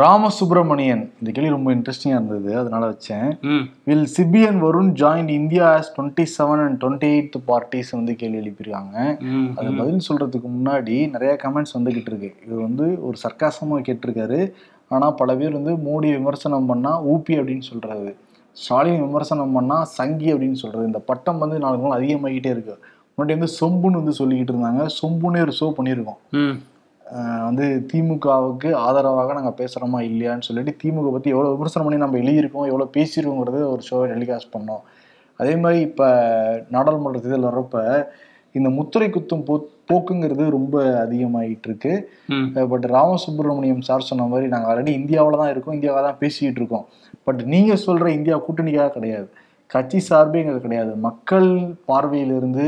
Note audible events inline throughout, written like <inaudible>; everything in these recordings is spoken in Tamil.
ராமசுப்ரமணியன் இந்த கேள்வி ரொம்ப இன்ட்ரெஸ்டிங்கா இருந்தது அதனால வச்சேன். Will CBN Varun join India as twenty seven and twenty eight parties வந்து கேள்வி எழுப்பியிருக்காங்க. அது பதில் சொல்றதுக்கு முன்னாடி நிறைய கமெண்ட்ஸ் வந்துகிட்டு இருக்கு. இது வந்து ஒரு சர்க்காசமா கேட்டிருக்காரு. ஆனா பல பேர் வந்து மோடி விமர்சனம் பண்ணா ஊபி அப்படின்னு சொல்றது ஸ்டாலின் விமர்சனம் பண்ணா சங்கி அப்படின்னு சொல்றது இந்த பட்டம் வந்து நாளுக்கு நாள் அதிகமாகிட்டே இருக்கு. முன்னாடி வந்து சொம்புன்னு வந்து சொல்லிக்கிட்டு இருந்தாங்க. சொம்புன்னே ஒரு ஷோ பண்ணியிருக்கோம். வந்து திமுகவுக்கு ஆதரவாக நாங்கள் பேசுகிறோமா இல்லையான்னு சொல்லிட்டு திமுக பற்றி எவ்வளோ விமர்சனம் பண்ணி நம்ம எழுதியிருக்கோம் எவ்வளோ பேசியிருக்கோங்கிறது ஒரு ஷோவை டெலிகாஸ்ட் பண்ணோம். அதே மாதிரி இப்போ நாடாளுமன்ற தேர்தல் வர்றப்ப இந்த முத்திரை குத்தும் போ போக்குங்கிறது ரொம்ப அதிகமாகிட்டு இருக்கு பட் ராமசுப்ரமணியம் சார் சொன்ன மாதிரி நாங்கள் ஆல்ரெடி இந்தியாவில் தான் இருக்கோம் இந்தியாவில் தான் பேசிக்கிட்டு இருக்கோம். பட் நீங்கள் சொல்கிற இந்தியா கூட்டணிக்காக கிடையாது. கட்சி சார்பே எங்களுக்கு கிடையாது. மக்கள் பார்வையிலிருந்து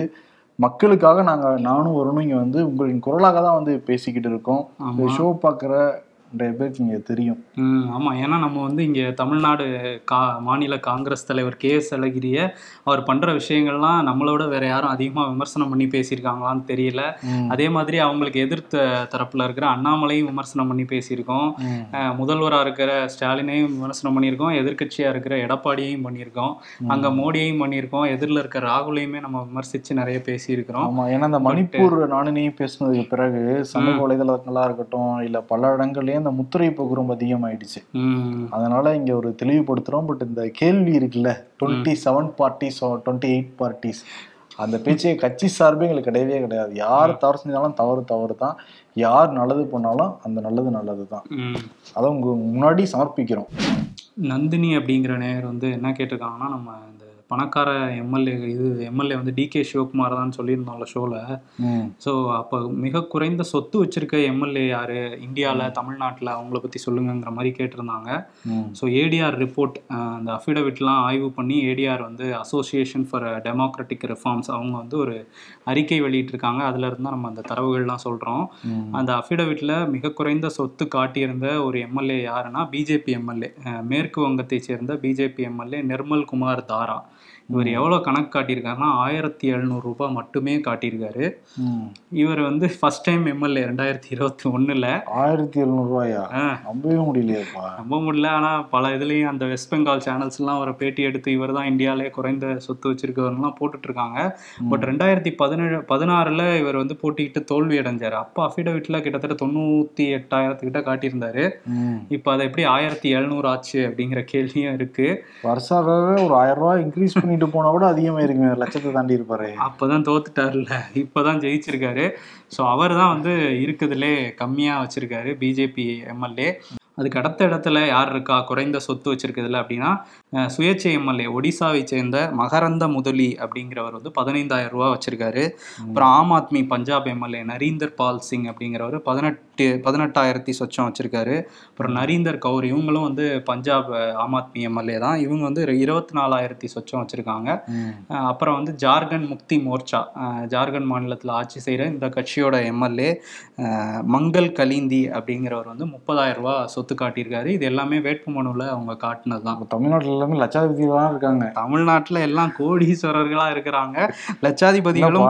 மக்களுக்காக நாங்கள் நானும் வரணும் இங்கே வந்து உங்களின் குரலாக தான் வந்து பேசிக்கிட்டு இருக்கோம். இந்த ஷோ பார்க்குற நிறைய பேருக்கு இங்கே தெரியும். ஆமாம் ஏன்னா நம்ம வந்து இங்கே தமிழ்நாடு கா மாநில காங்கிரஸ் தலைவர் கே எஸ் அழகிரிய அவர் பண்ணுற விஷயங்கள்லாம் நம்மளோட வேற யாரும் அதிகமாக விமர்சனம் பண்ணி பேசியிருக்காங்களான்னு தெரியல. அதே மாதிரி அவங்களுக்கு எதிர்த்த தரப்புல இருக்கிற அண்ணாமலையும் விமர்சனம் பண்ணி பேசியிருக்கோம். முதல்வராக இருக்கிற ஸ்டாலினையும் விமர்சனம் பண்ணியிருக்கோம். எதிர்க்கட்சியாக இருக்கிற எடப்பாடியையும் பண்ணியிருக்கோம். அங்கே மோடியையும் பண்ணியிருக்கோம். எதிரில் இருக்க ராகுலையுமே நம்ம விமர்சித்து நிறைய பேசியிருக்கிறோம். ஆமா. ஏன்னா இந்த மணிப்பூர் நானுனையும் பேசினதுக்கு பிறகு சமூக வலைதளங்களா இருக்கட்டும் இல்ல பல இடங்கள்லயே இந்த முத்திரை போக்கு ரொம்ப அதிகமாயிடுச்சு அதனால இங்க ஒரு தெளிவுபடுத்துறோம். பட் இந்த கேள்வி இருக்குல்ல twenty seven parties twenty eight parties அந்த பேச்சை கட்சி சார்பே எங்களுக்கு கிடையவே கிடையாது. யார் தவறு செஞ்சாலும் தவறு தவறு தான் யார் நல்லது பண்ணாலும் அந்த நல்லது நல்லது தான் அதை உங்க முன்னாடி சமர்ப்பிக்கிறோம். நந்தினி அப்படிங்கிற நேயர் வந்து என்ன கேட்டிருக்காங்கன்னா நம்ம இந்த பணக்கார எம்எல்ஏ இது எம்எல்ஏ வந்து டிகே சிவகுமார் தான் சொல்லியிருந்தோம்ல ஷோவில் ஸோ அப்போ மிக குறைந்த சொத்து வச்சிருக்க எம்எல்ஏ யாரு? இந்தியாவில் தமிழ்நாட்டில் அவங்கள பற்றி சொல்லுங்கங்கிற மாதிரி கேட்டிருந்தாங்க. ஸோ ஏடிஆர் ரிப்போர்ட் அந்த அஃபிடவிட்லாம் ஆய்வு பண்ணி ஏடிஆர் வந்து அசோசியேஷன் ஃபார் டெமோக்ராட்டிக் ரிஃபார்ம்ஸ் அவங்க வந்து ஒரு அறிக்கை வெளியிட்டிருக்காங்க. அதுல இருந்து தான் நம்ம அந்த தரவுகள்லாம் சொல்கிறோம். அந்த அஃபிடவிட்ல மிக குறைந்த சொத்து காட்டியிருந்த ஒரு எம்எல்ஏ யாருன்னா பிஜேபி எம்எல்ஏ மேற்கு வங்கத்தை சேர்ந்த பிஜேபி எம்எல்ஏ நிர்மல் குமார் தாரா. இவர் எவ்வளோ கணக்கு காட்டியிருக்காருன்னா ஆயிரத்தி எழுநூறு ரூபாய் மட்டுமே காட்டியிருக்காரு. இவர் வந்து ஃபர்ஸ்ட் டைம் எம்எல்ஏ ரெண்டாயிரத்தி இருபத்தி ஒன்றில் ஆயிரத்தி எழுநூறு ரூபாயா? நம்பவே முடியலையேப்பா. நம்ப முடியல. ஆனால் பல இதுலேயும் அந்த வெஸ்ட் பெங்கால் சேனல்ஸ்லாம் அவரை பேட்டி எடுத்து இவர் தான் இந்தியாவிலே குறைந்த சொத்து வச்சிருக்கவர்லாம் போட்டுட்டு இருக்காங்க பட் ரெண்டாயிரத்தி பதினேழு பதினாறில் இவர் வந்து போட்டிக்கிட்டு தோல்வி அடைஞ்சார். அப்போ அஃபிடவிட்டில் கிட்டத்தட்ட தொண்ணூற்றி எட்டாயிரத்துக்கிட்ட காட்டியிருந்தாரு. இப்போ அதை எப்படி ஆயிரத்தி எழுநூறு ஆச்சு அப்படிங்கிற கேள்வியும் இருக்கு. வருஷாக்காக ஒரு ஆயிரம் ரூபாய் இன்க்ரீஸ் பண்ணிட்டு போனா கூட அதிகமா இருக்குங்க லட்சத்தை தாண்டி இருப்பாரு. அப்பதான் தோத்துட்டாருல்ல. இப்பதான் ஜெயிச்சிருக்காரு. ஸோ அவர் தான் வந்து இருக்குதுலே கம்மியாக வச்சிருக்காரு பிஜேபி எம்எல்ஏ அதுக்கு அடுத்த இடத்துல யார் இருக்கா? குறைந்த சொத்து வச்சிருக்குதுல அப்படின்னா சுயேட்சை எம்எல்ஏ ஒடிசாவை சேர்ந்த மகரந்த முதலி அப்படிங்கிறவர் வந்து பதினைந்தாயிரம் ரூபா வச்சிருக்காரு. அப்புறம் ஆம் ஆத்மி பஞ்சாப் எம்எல்ஏ நரீந்தர் பால் சிங் அப்படிங்கிறவர் பதினெட்டு பதினெட்டாயிரத்தி சொச்சம் வச்சிருக்காரு. அப்புறம் நரீந்தர் கவுர் இவங்களும் வந்து பஞ்சாப் ஆம் ஆத்மி எம்எல்ஏ தான். இவங்க வந்து இருபத்தி நாலாயிரத்தி சொச்சம் வச்சிருக்காங்க. அப்புறம் வந்து ஜார்க்கண்ட் முக்தி மோர்ச்சா ஜார்க்கண்ட் மாநிலத்தில் ஆட்சி செய்கிற இந்த கட்சியோட எம்எல்ஏ மங்கள் கலிந்தி அப்படிங்கிறவர் வந்து முப்பதாயிரம் ரூபா சொத்து காட்டியிருக்காரு. இது எல்லாமே வேட்புமனுவில் அவங்க காட்டினது தான். தமிழ்நாட்டுல எல்லாமே லட்சாதிபதிகள் தான் இருக்காங்க. தமிழ்நாட்டில் எல்லாம் கோடீஸ்வரர்களாக இருக்கிறாங்க. லட்சாதிபதிகளும்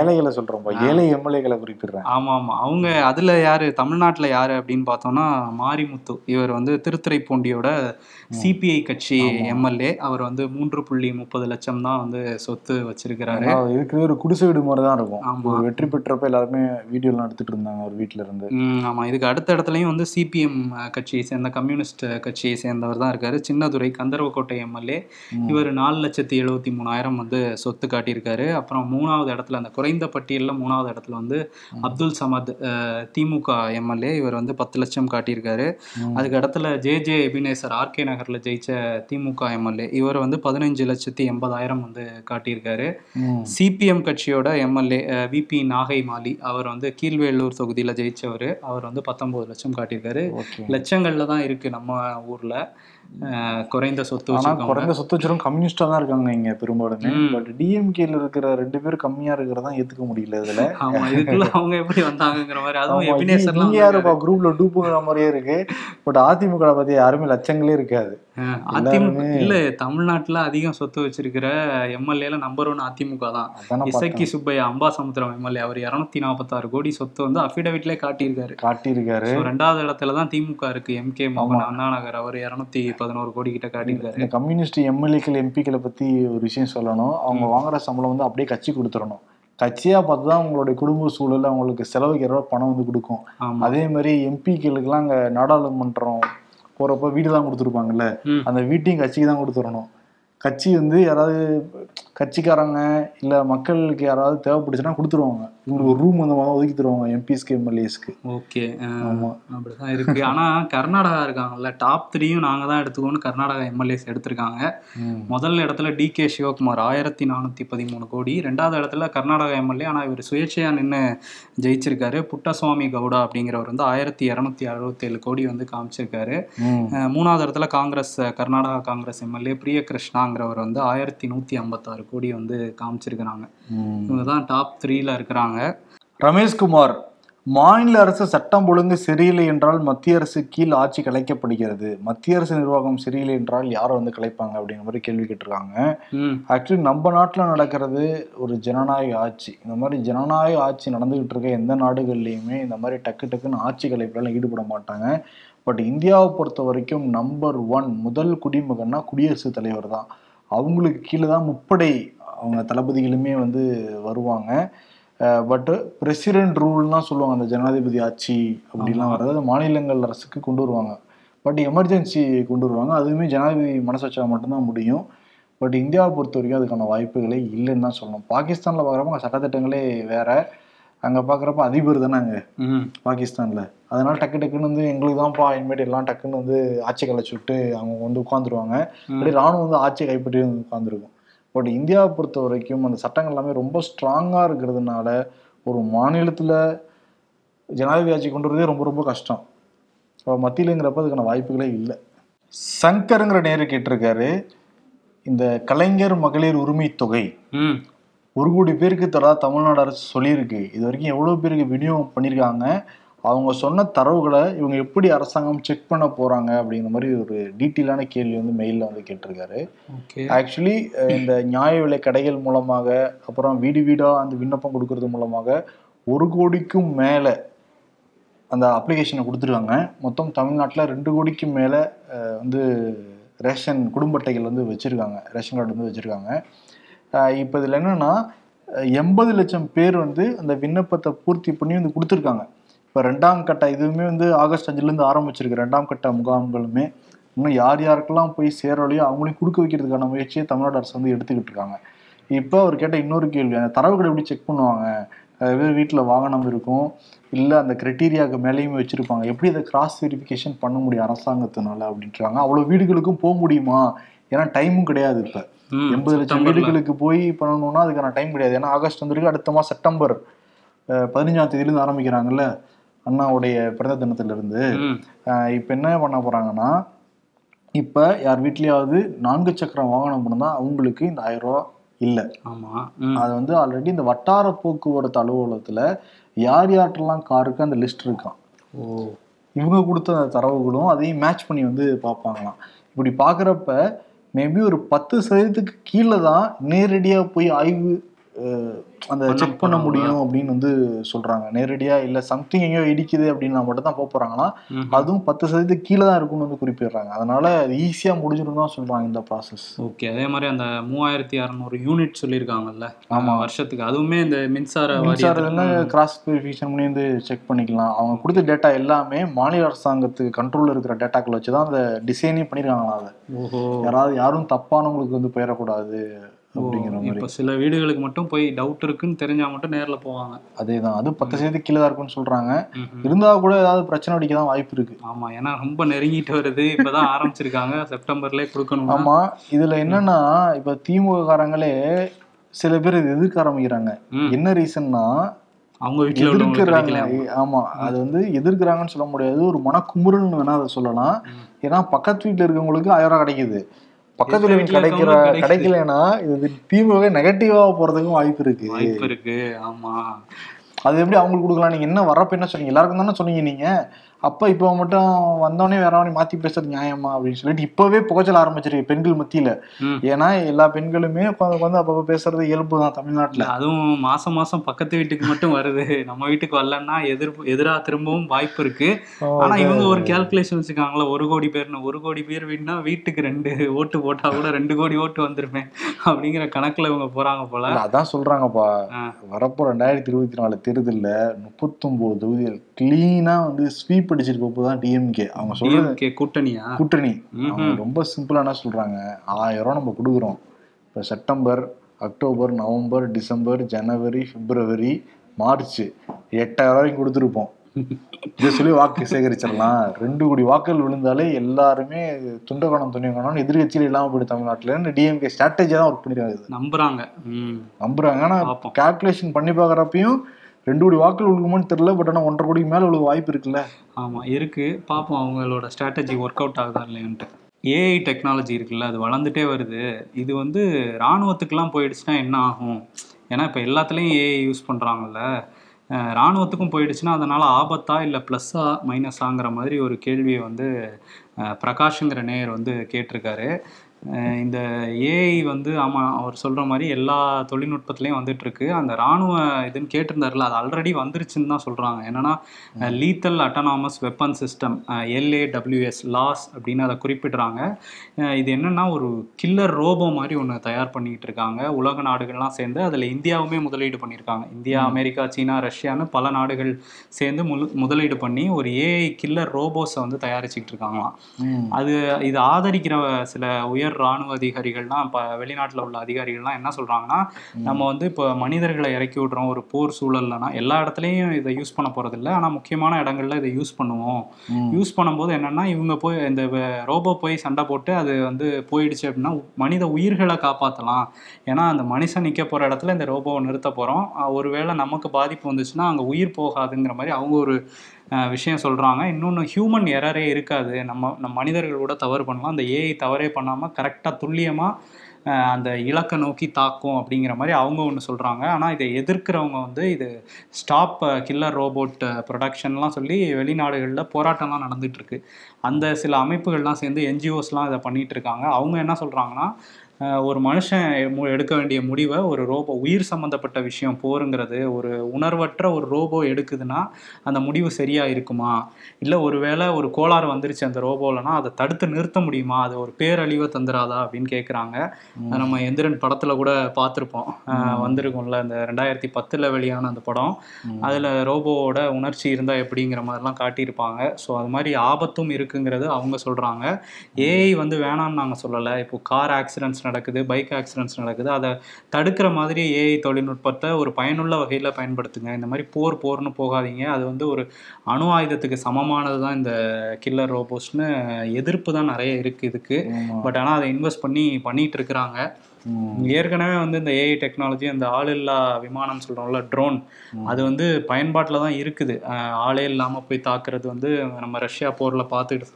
ஏழைகளை சொல்றேன்ப்பா. ஏழை எம்எல்ஏக்களை குறிப்பிடுறேன். ஆமா ஆமா அவங்க அதுல யாரு? தமிழ்நாட்டுல யாரு அப்படின்னு பார்த்தோம்னா மாரிமுத்து. இவர் வந்து திருத்துறைப்பூண்டியோட சிபிஐ கட்சி எம்எல்ஏ அவர் வந்து மூன்று புள்ளி முப்பது லட்சம் தான் வந்து சொத்து வச்சிருக்கிறாரு. இருக்கிறது ஒரு குடிசை வீடு மாதிரி தான் இருக்கும். ஆமா. ஒரு வெற்றி பெற்றப்ப எல்லாருமே வீடியோ எல்லாம் எடுத்துட்டு இருந்தாங்க ஒரு வீட்டுல இருந்து. ஆமா. இதுக்கு அடுத்த இடத்துலயும் வந்து சிபிஎம் கட்சியை சேர்ந்த கம்யூனிஸ்ட் கட்சியை சேர்ந்தவர் தான் இருக்காரு. சின்னதுரை கந்தர்வக்கோட்டை எம்எல்ஏ இவர் நாலு லட்சத்தி எழுபத்தி மூணாயிரம் வந்து சொத்து காட்டியிருக்காரு. அப்புறம் மூணாவது இடத்துல அந்த குறைந்த பட்டியலில் மூணாவது இடத்துல வந்து அப்துல் சமத் அஹ், திமுக எம்எல்ஏ இவர் வந்து பத்து லட்சம் காட்டியிருக்காரு. அதுக்கு இடத்துல ஜே ஜே எபினேசர் ஆர்கே நகர்ல ஜெயிச்ச திமுக எம்எல்ஏ இவர் வந்து பதினஞ்சு லட்சத்தி எண்பதாயிரம் வந்து காட்டியிருக்காரு. சிபிஎம் கட்சியோட எம்எல்ஏ விபி நாகை மாலி அவர் வந்து கீழ்வேலூர் தொகுதியில் ஜெயிச்சவர். அவர் வந்து பத்தொன்பது லட்சம் காட்டியிருக்காரு. லட்சங்கள்ல தான் இருக்கு நம்ம ஊர்ல. குறைந்த சொத்து ஆனா வச்சிருக்கவங்க. குறைந்த சொத்து வச்சிரும் கம்யூனிஸ்டா தான் இருக்காங்க இங்க பெரும்பாலுமே. பட் டிஎம்கேல இருக்கிற ரெண்டு பேர் கம்மியா இருக்கிறதா ஏத்துக்க முடியல இதுல. ஆமா இதுக்குள்ள அவங்க எப்படி வந்தாங்கங்கிற மாதிரி. அதுவும் நீங்க யாருப்பா குரூப்ல டூப்புங்கிற மாதிரியே இருக்கு. பட் அதிமுக பத்தி யாருமே லட்சங்களே இருக்காது. அதிமுக இல்ல தமிழ்நாட்டுல அதிகம் சொத்து வச்சிருக்கிற எம்எல்ஏல நம்பர் ஒன் அதிமுக தான். இசக்கி சுப்பையா அம்பாசமுத்திரம் எம்எல்ஏ அவர் இருநூத்தி நாற்பத்தாறு கோடி சொத்து வந்து அபிடவிட்ல காட்டியிருக்காரு. காட்டியிருக்காரு. ரெண்டாவது இடத்துல தான் திமுக இருக்கு. எம் கே மோகன் அண்ணா நகர் அவர் இருநூத்தி பதினோரு கோடி கிட்ட காட்டியிருக்காரு. கம்யூனிஸ்ட் எம்எல்ஏக்கள் எம்பிக்களை பத்தி ஒரு விஷயம் சொல்லணும். அவங்க வாங்குற சம்பளம் வந்து அப்படியே கட்சி கொடுத்துடணும். கட்சியா பார்த்து தான் அவங்களுடைய குடும்ப சூழல் அவங்களுக்கு செலவுக்கு எவ்வளோ பணம் வந்து கொடுக்கும். அதே மாதிரி எம்பிக்களுக்கெல்லாம் அங்கே நாடாளுமன்றம் போறப்ப வீடு தான் கொடுத்துருப்பாங்கல்ல. அந்த வீட்டையும் கட்சிக்கு தான் கொடுத்துடணும். கட்சி வந்து யாராவது கட்சிக்காரங்க இல்ல மக்களுக்கு யாராவது தேவைப்படுச்சுன்னா கொடுத்துருவாங்க. இவங்களுக்கு ஒரு ரூம் அந்த மாதிரி ஒதுக்கி தருவாங்க எம்பிஸ்க்கு எம்எல்ஏஸ்க்கு ஓகே அப்படிதான் இருக்கு. ஆனா கர்நாடகா இருக்காங்கல்ல டாப் த்ரீயும் நாங்க தான் எடுத்துக்கோன்னு கர்நாடகா எம்எல்ஏஸ் எடுத்திருக்காங்க. முதல் இடத்துல டி கே சிவகுமார் ஆயிரத்தி நானூத்தி பதிமூணு கோடி. ரெண்டாவது இடத்துல கர்நாடகா எம்எல்ஏ ஆனா இவர் சுயேட்சையா நின்று ஜெயிச்சிருக்காரு. புட்டசுவாமி கவுடா அப்படிங்கிறவர் வந்து ஆயிரத்தி இரநூத்தி அறுபத்தி ஏழு கோடி வந்து காமிச்சிருக்காரு. மூணாவது இடத்துல காங்கிரஸ் கர்நாடகா காங்கிரஸ் எம்எல்ஏ பிரியகிருஷ்ணாங்கிறவர் வந்து ஆயிரத்தி நூத்தி ஐம்பத்தாறு கோடி வந்து காமிச்சிருக்கிறாங்க. இவங்க தான் டாப் த்ரீல இருக்கிறாங்க. ரமேஷ்குமார் மாநில அரசு சட்டம் ஒழுங்கு சரியில்லை என்றால் மத்திய அரசு கீழ் ஆட்சி கலைக்கப்படுகிறது. மத்திய அரசு நிர்வாகம் சரியில்லை என்றால் யாரை வந்து கலைப்பாங்க அப்படிங்கிற மாதிரி கேள்வி கேட்டிருக்காங்க. ஆக்சுவலி நம்ம நாட்டில் நடக்கிறது ஒரு ஜனநாயக ஆட்சி. இந்த மாதிரி ஜனநாயக ஆட்சி நடந்துகிட்டு இருக்க எந்த நாடுகள்லையுமே இந்த மாதிரி டக்கு டக்குன்னு ஆட்சி கலைப்புலாம் ஈடுபட மாட்டாங்க. பட் இந்தியாவை பொறுத்த வரைக்கும் நம்பர் ஒன் முதல் குடிமகன்னா குடியரசுத் தலைவர் தான். அவங்களுக்கு கீழே தான் முப்படை அவங்க தளபதிகளுமே வந்து வருவாங்க. பட்டு பிரசிடென்ட் ரூல்னால் சொல்லுவாங்க அந்த ஜனாதிபதி ஆட்சி அப்படிலாம் வர்றது மாநிலங்கள் அரசுக்கு கொண்டு வருவாங்க. பட் எமர்ஜென்சி கொண்டு வருவாங்க. அதுவுமே ஜனாதிபதி மனசு வச்சா மட்டும்தான் முடியும். பட் இந்தியாவை பொறுத்த வரைக்கும் அதுக்கான வாய்ப்புகளே இல்லைன்னு தான் சொல்லணும். பாகிஸ்தானில் பார்க்குறப்ப அங்கே சட்டத்திட்டங்களே வேற. அங்கே பார்க்குறப்ப அதிபர் தானே அங்கே. பாகிஸ்தானில். அதனால டக்கு டக்குன்னு வந்து எங்களுக்கு தான்ப்பா இனிமேட்டு எல்லாம் டக்குன்னு வந்து ஆட்சி கலைச்சு விட்டு அவங்க வந்து உட்காந்துருவாங்க அப்படி ராணுவம் வந்து ஆட்சி கைப்பற்றி வந்து உட்காந்துருக்கும் பட் இந்தியாவை பொறுத்த வரைக்கும் அந்த சட்டங்கள் எல்லாமே ரொம்ப ஸ்ட்ராங்காக இருக்கிறதுனால ஒரு மாநிலத்தில் ஜனாதிபதி ஆட்சி கொண்டு வரதே ரொம்ப ரொம்ப கஷ்டம். மத்தியிலங்கிறப்ப அதுக்கான வாய்ப்புகளே இல்லை. சங்கருங்கிற நேரு கேட்டிருக்காரு இந்த கலைஞர் மகளிர் உரிமை தொகை. ஒரு கோடி பேருக்கு தரா தமிழ்நாடு அரசு சொல்லியிருக்கு. இது வரைக்கும் எவ்வளோ பேருக்கு விநியோகம் பண்ணியிருக்காங்க? அவங்க சொன்ன தரவுகளை இவங்க எப்படி அரசாங்கம் செக் பண்ண போறாங்க அப்படிங்கிற மாதிரி ஒரு டீட்டெயிலான கேள்வி வந்து மெயிலில் வந்து கேட்டிருக்காரு. ஆக்சுவலி இந்த நியாய விலை கடைகள் மூலமாக அப்புறம் வீடு வீடாக அந்த விண்ணப்பம் கொடுக்கறது மூலமாக ஒரு கோடிக்கும் மேலே அந்த அப்ளிகேஷனை கொடுத்துருக்காங்க. மொத்தம் தமிழ்நாட்டில் ரெண்டு கோடிக்கும் மேலே வந்து ரேஷன் குடும்ப அட்டைகள் வந்து வச்சுருக்காங்க. ரேஷன் கார்டு வந்து வச்சுருக்காங்க. இப்போ இதில் என்னென்னா எண்பது லட்சம் பேர் வந்து அந்த விண்ணப்பத்தை பூர்த்தி பண்ணி வந்து கொடுத்துருக்காங்க. இப்போ ரெண்டாம் கட்ட இதுவுமே வந்து ஆகஸ்ட் அஞ்சுலேருந்து ஆரம்பிச்சிருக்கு. ரெண்டாம் கட்ட முகாம்களுமே. இன்னும் யார் யாருக்கெல்லாம் போய் சேரலையோ அவங்களையும் கொடுக்க வைக்கிறதுக்கான முயற்சியை தமிழ்நாடு அரசு வந்து எடுத்துக்கிட்டு இருக்காங்க. இப்போ அவர் கேட்ட இன்னொரு கேள்வி அந்த தரவுகளை எப்படி செக் பண்ணுவாங்க? பேர் வீட்டில் வாகனம் இருக்கும் இல்லை அந்த கிரைட்டீரியாவுக்கு மேலேயுமே வச்சுருப்பாங்க. எப்படி அதை கிராஸ் வெரிஃபிகேஷன் பண்ண முடியும் அரசாங்கத்தினால அப்படின்றாங்க. அவ்வளோ வீடுகளுக்கும் போக முடியுமா? ஏன்னா டைமும் கிடையாது இப்போ. எண்பது லட்சம் வீடுகளுக்கு போய் பண்ணணும்னா அதுக்கான டைம் கிடையாது. ஏன்னா ஆகஸ்ட் வந்துருக்கு அடுத்த மாதம் செப்டம்பர் பதினஞ்சாம் தேதியிலேருந்து ஆரம்பிக்கிறாங்கல்ல. அண்ணாவுடைய பிறந்த தினத்திலிருந்து இப்போ என்ன பண்ண போறாங்கன்னா இப்போ யார் வீட்லயாவது நான்கு சக்கரம் வாகனம் பண்ணால் அவங்களுக்கு இந்த ஆயிரம் ரூபா இல்லை. அது வந்து ஆல்ரெடி இந்த வட்டார போக்குவரத்து அலுவலகத்தில் யார் யார்ட்டெல்லாம் காருக்கு அந்த லிஸ்ட் இருக்கான். இவங்க கொடுத்த தரவுகளும் அதையும் மேட்ச் பண்ணி வந்து பார்ப்பாங்களாம். இப்படி பார்க்குறப்ப மேபி ஒரு பத்து சதவீதத்துக்கு கீழே தான் நேரடியாக போய் ஆய்வு அந்த செக் பண்ண முடியும் அப்படின்னு வந்து சொல்றாங்க. நேரடியா இல்ல சம்திங் எங்கேயோ இடிக்குது அப்படின்னா மட்டும் தான் போறாங்கன்னா அதுவும் பத்து சதவீதத்துக்கு கீழே தான் இருக்கும்னு வந்து குறிப்பிடுறாங்க. அதனால ஈஸியா முடிஞ்சிடும் தான் சொல்றாங்க இந்த ப்ராசஸ் ஓகே அதே மாதிரி அந்த மூவாயிரத்தி அறநூறு யூனிட் சொல்லியிருக்காங்கல்ல ஆமா. வருஷத்துக்கு. அதுவுமே இந்த மின்சார மின்சாரத்துல கிராஸ் வெரிஃபிகேஷன் பண்ணி வந்து செக் பண்ணிக்கலாம். அவங்க கொடுத்த டேட்டா எல்லாமே மாநில அரசாங்கத்துக்கு கண்ட்ரோல்ல இருக்கிற டேட்டாக்கள் வச்சு தான் அந்த டிசைனே பண்ணிருக்காங்களா அதை. யாராவது யாரும் தப்பானவங்களுக்கு வந்து போயிடக்கூடாது. அப்படிங்கிற மாதிரி. இப்போ சில வீடுகளுக்கு மட்டும் போய் டவுட் இருக்குன்னு தெரிஞ்சா மட்டும் நேர்ல போவாங்க. அதேதான். அது பத்து சதவீதம் கீழே தான் இருக்கும்னு சொல்றாங்க. இருந்தா கூட ஏதாவது பிரச்சனை அடிக்க தான் வாய்ப்பு இருக்கு. ஆமா ஏன்னா ரொம்ப நெருங்கிட்டு வருது. இப்பதான் ஆரம்பிச்சிருக்காங்க. செப்டம்பர்லயே கொடுக்கணும் ஆமா இதுல என்னன்னா இப்ப திமுக காரங்களே சில பேர் இது எதிர்க்க ஆரம்பிக்கிறாங்க. என்ன ரீசன்னா அவங்க வீட்டுல எதிர்க்கிறாங்க. ஆமா அது வந்து எதிர்க்கிறாங்கன்னு சொல்ல முடியாது. ஒரு மனக்குமுறல்னு வேணா அதை சொல்லலாம். ஏன்னா பக்கத்து வீட்டுல இருக்கவங்களுக்கு ஆயிரம் ரூபாய் கிடைக்குது. பக்கத்துல கிடைக்கிற கிடைக்கலன்னா இது திமுக நெகட்டிவா போறதுக்கும் வாய்ப்பு இருக்கு. வாய்ப்பு இருக்கு. ஆமா. அது எப்படி அவங்களுக்கு கொடுக்கலாம்? நீங்க என்ன வரப்ப என்ன சொன்னீங்க? எல்லாருக்கும் தானே சொன்னீங்க நீங்க. அப்ப இப்போ மட்டும் வந்தோடனே வேறவனே மாத்தி பேசுறது நியாயமா அப்படின்னு சொல்லிட்டு இப்பவே புகைச்சல் ஆரம்பிச்சிருக்கு பெண்கள் மத்தியில. ஏன்னா எல்லா பெண்களுமே உட்காந்து உட்காந்து அப்பப்ப பேசுறது இயல்பு தான் தமிழ்நாட்டுல. அதுவும் மாசம் மாசம் பக்கத்து வீட்டுக்கு மட்டும் வருது. நம்ம வீட்டுக்கு வரலன்னா எதிர்ப்பு எதிரா திரும்பவும் வாய்ப்பு இருக்கு. ஆனா இவங்க ஒரு கேல்குலேஷன் வச்சுக்காங்களா ஒரு கோடி பேர்னு ஒரு கோடி பேர் வீடுனா வீட்டுக்கு ரெண்டு ஓட்டு போட்டா கூட ரெண்டு கோடி ஓட்டு வந்துருமே அப்படிங்கிற கணக்குல இவங்க போறாங்க போல. அதான் சொல்றாங்கப்பா. வரப்போ ரெண்டாயிரத்தி இருபத்தி நாலு தேர்தல்ல முப்பத்தொன்பது தொகுதிகள் கிளீனா வந்து ஸ்வீப் அடிச்சிருக்கப்போ தான் டிஎம்கே அவங்க சொல்றது கூட்டணியா? கூட்டணி. அவங்க ரொம்ப சிம்பிளா என்ன சொல்றாங்க. ஆயிரம் ரூபாய் நம்ம கொடுக்குறோம். இப்போ September October November December January February March எட்டாயிரம் ரூபாய்க்கு கொடுத்துருப்போம். இதை சொல்லி வாக்கு சேகரிச்சிடலாம். ரெண்டு கோடி வாக்குகள் விழுந்தாலே எல்லாருமே துண்டகணம் துணியகணம் எதிர்கட்சியில் இல்லாம போயிடு தமிழ்நாட்டுல. டிஎம்கே ஸ்ட்ராட்டஜியா தான் ஒர்க் பண்ணிருக்காங்க நம்புறாங்க. நம்புறாங்க. ஆனா பார்ப்போம். கால்குலேஷன் பண்ணி பாக்குறப்பையும் ரெண்டு கோடி வாக்குகள் விழுகுமான்னு தெரியல பட் ஆனால் ஒன்றரை கோடிக்கு மேலே விழுக வாய்ப்பு இருக்குல்ல? ஆமாம் இருக்குது பார்ப்போம் அவங்களோட ஸ்ட்ராட்டஜி ஒர்க் அவுட் ஆகுதா இல்லையான்ட்டு. ஏஐ டெக்னாலஜி இருக்குல்ல அது வளர்ந்துட்டே வருது. இது வந்து இராணுவத்துக்குலாம் போயிடுச்சுன்னா என்ன ஆகும்? ஏன்னா இப்போ எல்லாத்துலேயும் ஏஐ யூஸ் பண்ணுறாங்கல்ல இராணுவத்துக்கும் போயிடுச்சுன்னா அதனால் ஆபத்தா இல்லை ப்ளஸ்ஸா மைனஸாங்கிற மாதிரி ஒரு கேள்வியை வந்து பிரகாஷுங்கிற நேயர் வந்து கேட்டிருக்காரு. இந்த ஏஐ வந்து ஆமாம் அவர் சொல்கிற மாதிரி எல்லா தொழில்நுட்பத்துலேயும் வந்துட்டுருக்கு. அந்த இராணுவ இதுன்னு கேட்டிருந்தாருல அது ஆல்ரெடி வந்துருச்சுன்னு தான் சொல்கிறாங்க என்னன்னா lethal autonomous weapon system LAWS loss அப்படின்னு அதை குறிப்பிடுறாங்க. இது என்னன்னா ஒரு கில்லர் ரோபோ மாதிரி ஒன்று தயார் பண்ணிக்கிட்டு இருக்காங்க. உலக நாடுகள்லாம் சேர்ந்து அதில் இந்தியாவுமே முதலீடு பண்ணியிருக்காங்க. இந்தியா அமெரிக்கா சீனா ரஷ்யான்னு பல நாடுகள் சேர்ந்து முழு முதலீடு பண்ணி ஒரு ஏஐ கில்லர் ரோபோஸை வந்து தயாரிச்சுக்கிட்டு இருக்காங்களாம். அது இது ஆதரிக்கிற சில உயர் ராணுவ அதிகாரிகள்லாம் இப்போ வெளிநாட்டில் உள்ள அதிகாரிகள்லாம் என்ன சொல்றாங்கன்னா நம்ம வந்து இப்போ மனிதர்களை இறக்கி விடுறோம் ஒரு போர் சூழல்லனா எல்லா இடத்துலையும் இதை யூஸ் பண்ண போறதில்ல. ஆனால் முக்கியமான இடங்கள்ல இதை யூஸ் பண்ணுவோம். யூஸ் பண்ணும்போது என்னன்னா இவங்க போய் இந்த ரோபோ போய் சண்டை போட்டு அது வந்து போயிடுச்சு அப்படின்னா மனித உயிர்களை காப்பாற்றலாம் ஏன்னா அந்த மனுஷன் நிற்க போகிற இடத்துல இந்த ரோபோவை நிறுத்த போகிறோம் ஒருவேளை நமக்கு பாதிப்பு வந்துச்சுன்னா அங்கே உயிர் போகாதுங்கிற மாதிரி அவங்க ஒரு விஷயம் சொல்கிறாங்க இன்னொன்று ஹியூமன் எரரே இருக்காது. நம்ம நம்ம மனிதர்கள் கூட தவறு பண்ணலாம். அந்த ஏஐ தவறே பண்ணாமல் கரெக்டாக துல்லியமாக அந்த இலக்கை நோக்கி தாக்கும் அப்படிங்கிற மாதிரி அவங்க ஒன்று சொல்கிறாங்க ஆனால் இதை எதிர்க்கிறவங்க வந்து இது ஸ்டாப் கில்லர் ரோபோட் ப்ரொடக்ஷன்லாம் சொல்லி வெளிநாடுகளில் போராட்டம்லாம் நடந்துகிட்ருக்கு அந்த சில அமைப்புகள்லாம் சேர்ந்து என்ஜிஓஸ்லாம் இதை பண்ணிகிட்ருக்காங்க இருக்காங்க. அவங்க என்ன சொல்கிறாங்கன்னா ஒரு மனுஷன் மு- எடுக்க வேண்டிய முடிவை ஒரு ரோபோ உயிர் சம்மந்தப்பட்ட விஷயம் போருங்கிறது ஒரு உணர்வற்ற ஒரு ரோபோ எடுக்குதுன்னா அந்த முடிவு சரியா இருக்குமா? இல்லை ஒருவேளை ஒரு கோளாறு வந்துருச்சு அந்த ரோபோலனா அதை தடுத்து நிறுத்த முடியுமா? அது ஒரு பேரழிவை தந்துராதா அப்படின்னு கேட்குறாங்க நம்ம எந்திரன் படத்துல கூட பார்த்துருப்போம் வந்திருக்கும்ல இந்த ரெண்டாயிரத்தி பத்துல வெளியான அந்த படம். அதுல ரோபோவோட உணர்ச்சி இருந்தா எப்படிங்கிற மாதிரிலாம் காட்டியிருப்பாங்க. ஸோ அது மாதிரி ஆபத்தும் இருக்குங்கிறது அவங்க சொல்றாங்க. ஏஐ வந்து வேணாம்னு நாங்க சொல்லலை. இப்போ கார் ஆக்சிடென்ட்ஸ் நடக்குது பைக் ஆக்சிடென்ட்ஸ் நடக்குது. அதை தடுக்கிற மாதிரி ஏஐ தொழில்நுட்பத்தை ஒரு பயனுள்ள வகையில் பயன்படுத்துங்க. இந்த மாதிரி போர் போர்னு போகாதீங்க. அது வந்து ஒரு அணு ஆயுதத்துக்கு சமமானது தான் இந்த கில்லர் ரோபோஸ்னு எதிர்ப்பு தான் நிறைய இருக்கு இதுக்கு. பட் ஆனால் அதை இன்வெஸ்ட் பண்ணி பண்ணிட்டு இருக்கிறாங்க. ஏற்கனவே வந்து இந்த ஏஐ டெக்னாலஜி அந்த ஆளில்லா விமானம் சொல்றோம்ல ட்ரோன் அது வந்து பயன்பாட்டில் தான் இருக்குது ஆளே இல்லாமல் போய் தாக்குறது வந்து நம்ம ரஷ்யா போரில் பார்த்துட்டு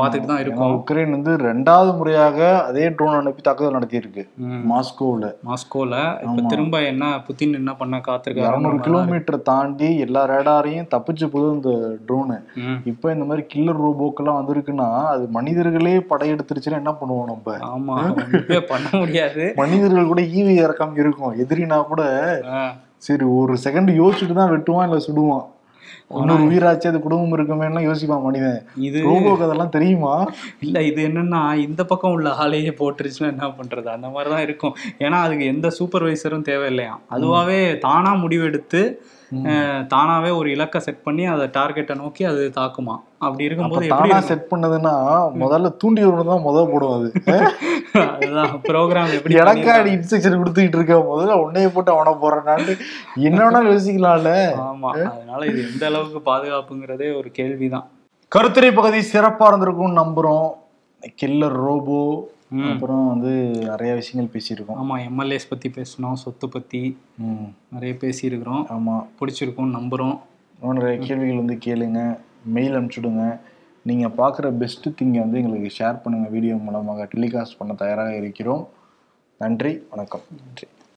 பார்த்துட்டு தான் இருக்கோம். உக்ரைன் வந்து ரெண்டாவது முறையாக அதே ட்ரோன் அனுப்பி தாக்குதல் நடத்தியிருக்கு. மாஸ்கோவில். மாஸ்கோல. இப்ப திரும்ப என்ன புத்தின் என்ன பண்ண இரநூறு காத்திருக்காரு கிலோமீட்டர் தாண்டி எல்லா ரேடாரையும் தப்பிச்சு போகுது இந்த ட்ரோனு இப்போ இந்த மாதிரி கில்லர் ரோபோக்கெல்லாம் வந்திருக்குன்னா அது மனிதர்களே படையெடுத்துருச்சுன்னா என்ன பண்ணுவோம் நம்ம? ஆமா ஒண்ணுமே பண்ண முடியாது. <laughs> மனிதர்கள் கூட ஈவி இறக்காம இருக்கும். எதிரினா கூட சரி ஒரு செகண்ட் யோசிச்சுட்டு தான் வெட்டுவான் இல்ல சுடுவான். இன்னொரு உயிராச்சு அது குடும்பம் இருக்குமேலாம் யோசிப்பான் மனிதன். இது ரோபோக்கு அதெல்லாம் தெரியுமா? இல்ல இது என்னன்னா இந்த பக்கம் உள்ள ஆளையே போட்டுருச்சுன்னா என்ன பண்றது? அந்த மாதிரி தான் இருக்கும். ஏன்னா அதுக்கு எந்த சூப்பர்வைசரும் தேவையில்லையா அதுவாவே தானா முடிவெடுத்து தானாவே ஒரு இலக்கை செட் பண்ணி அதை டார்கெட்டை நோக்கி அது தாக்குமா? அப்படி அப்ப இருக்கும்போது எப்படி? செட் பண்ணதுன்னா முதல்ல தூண்டி விடணும் தான் முதல் போடும் அது. <laughs> அதுதான் ப்ரோக்ராம் எப்படி எனக்காடி இன்ஸ்ட்ரக்ஷன் கொடுத்துக்கிட்டு இருக்க முதல்ல உன்னைய போட்டு அவனை போறேன்னாட்டு என்ன யோசிக்கலாம்ல? ஆமா அதனால இது எந்த அளவுக்கு பாதுகாப்புங்கிறதே ஒரு கேள்விதான். கருத்துரை பகுதி சிறப்பா இருந்திருக்கும்னு நம்புறோம். Killer robot. அப்புறம் வந்து நிறைய விஷயங்கள் பேசியிருக்கோம். ஆமா எம்எல்ஏஸ் பத்தி பேசணும் சொத்து ம், நிறைய பேசியிருக்கிறோம். ஆமா. பிடிச்சிருக்கும்னு நம்புறோம். இன்னும் நிறைய கேள்விகள் வந்து கேளுங்க மெயில் அனுப்பிச்சுடுங்க. நீங்கள் பார்க்குற பெஸ்ட்டு திங்கை வந்து எங்களுக்கு ஷேர் பண்ணுங்கள் வீடியோ மூலமாக டெலிகாஸ்ட் பண்ண தயாராக இருக்கிறோம். நன்றி வணக்கம். நன்றி.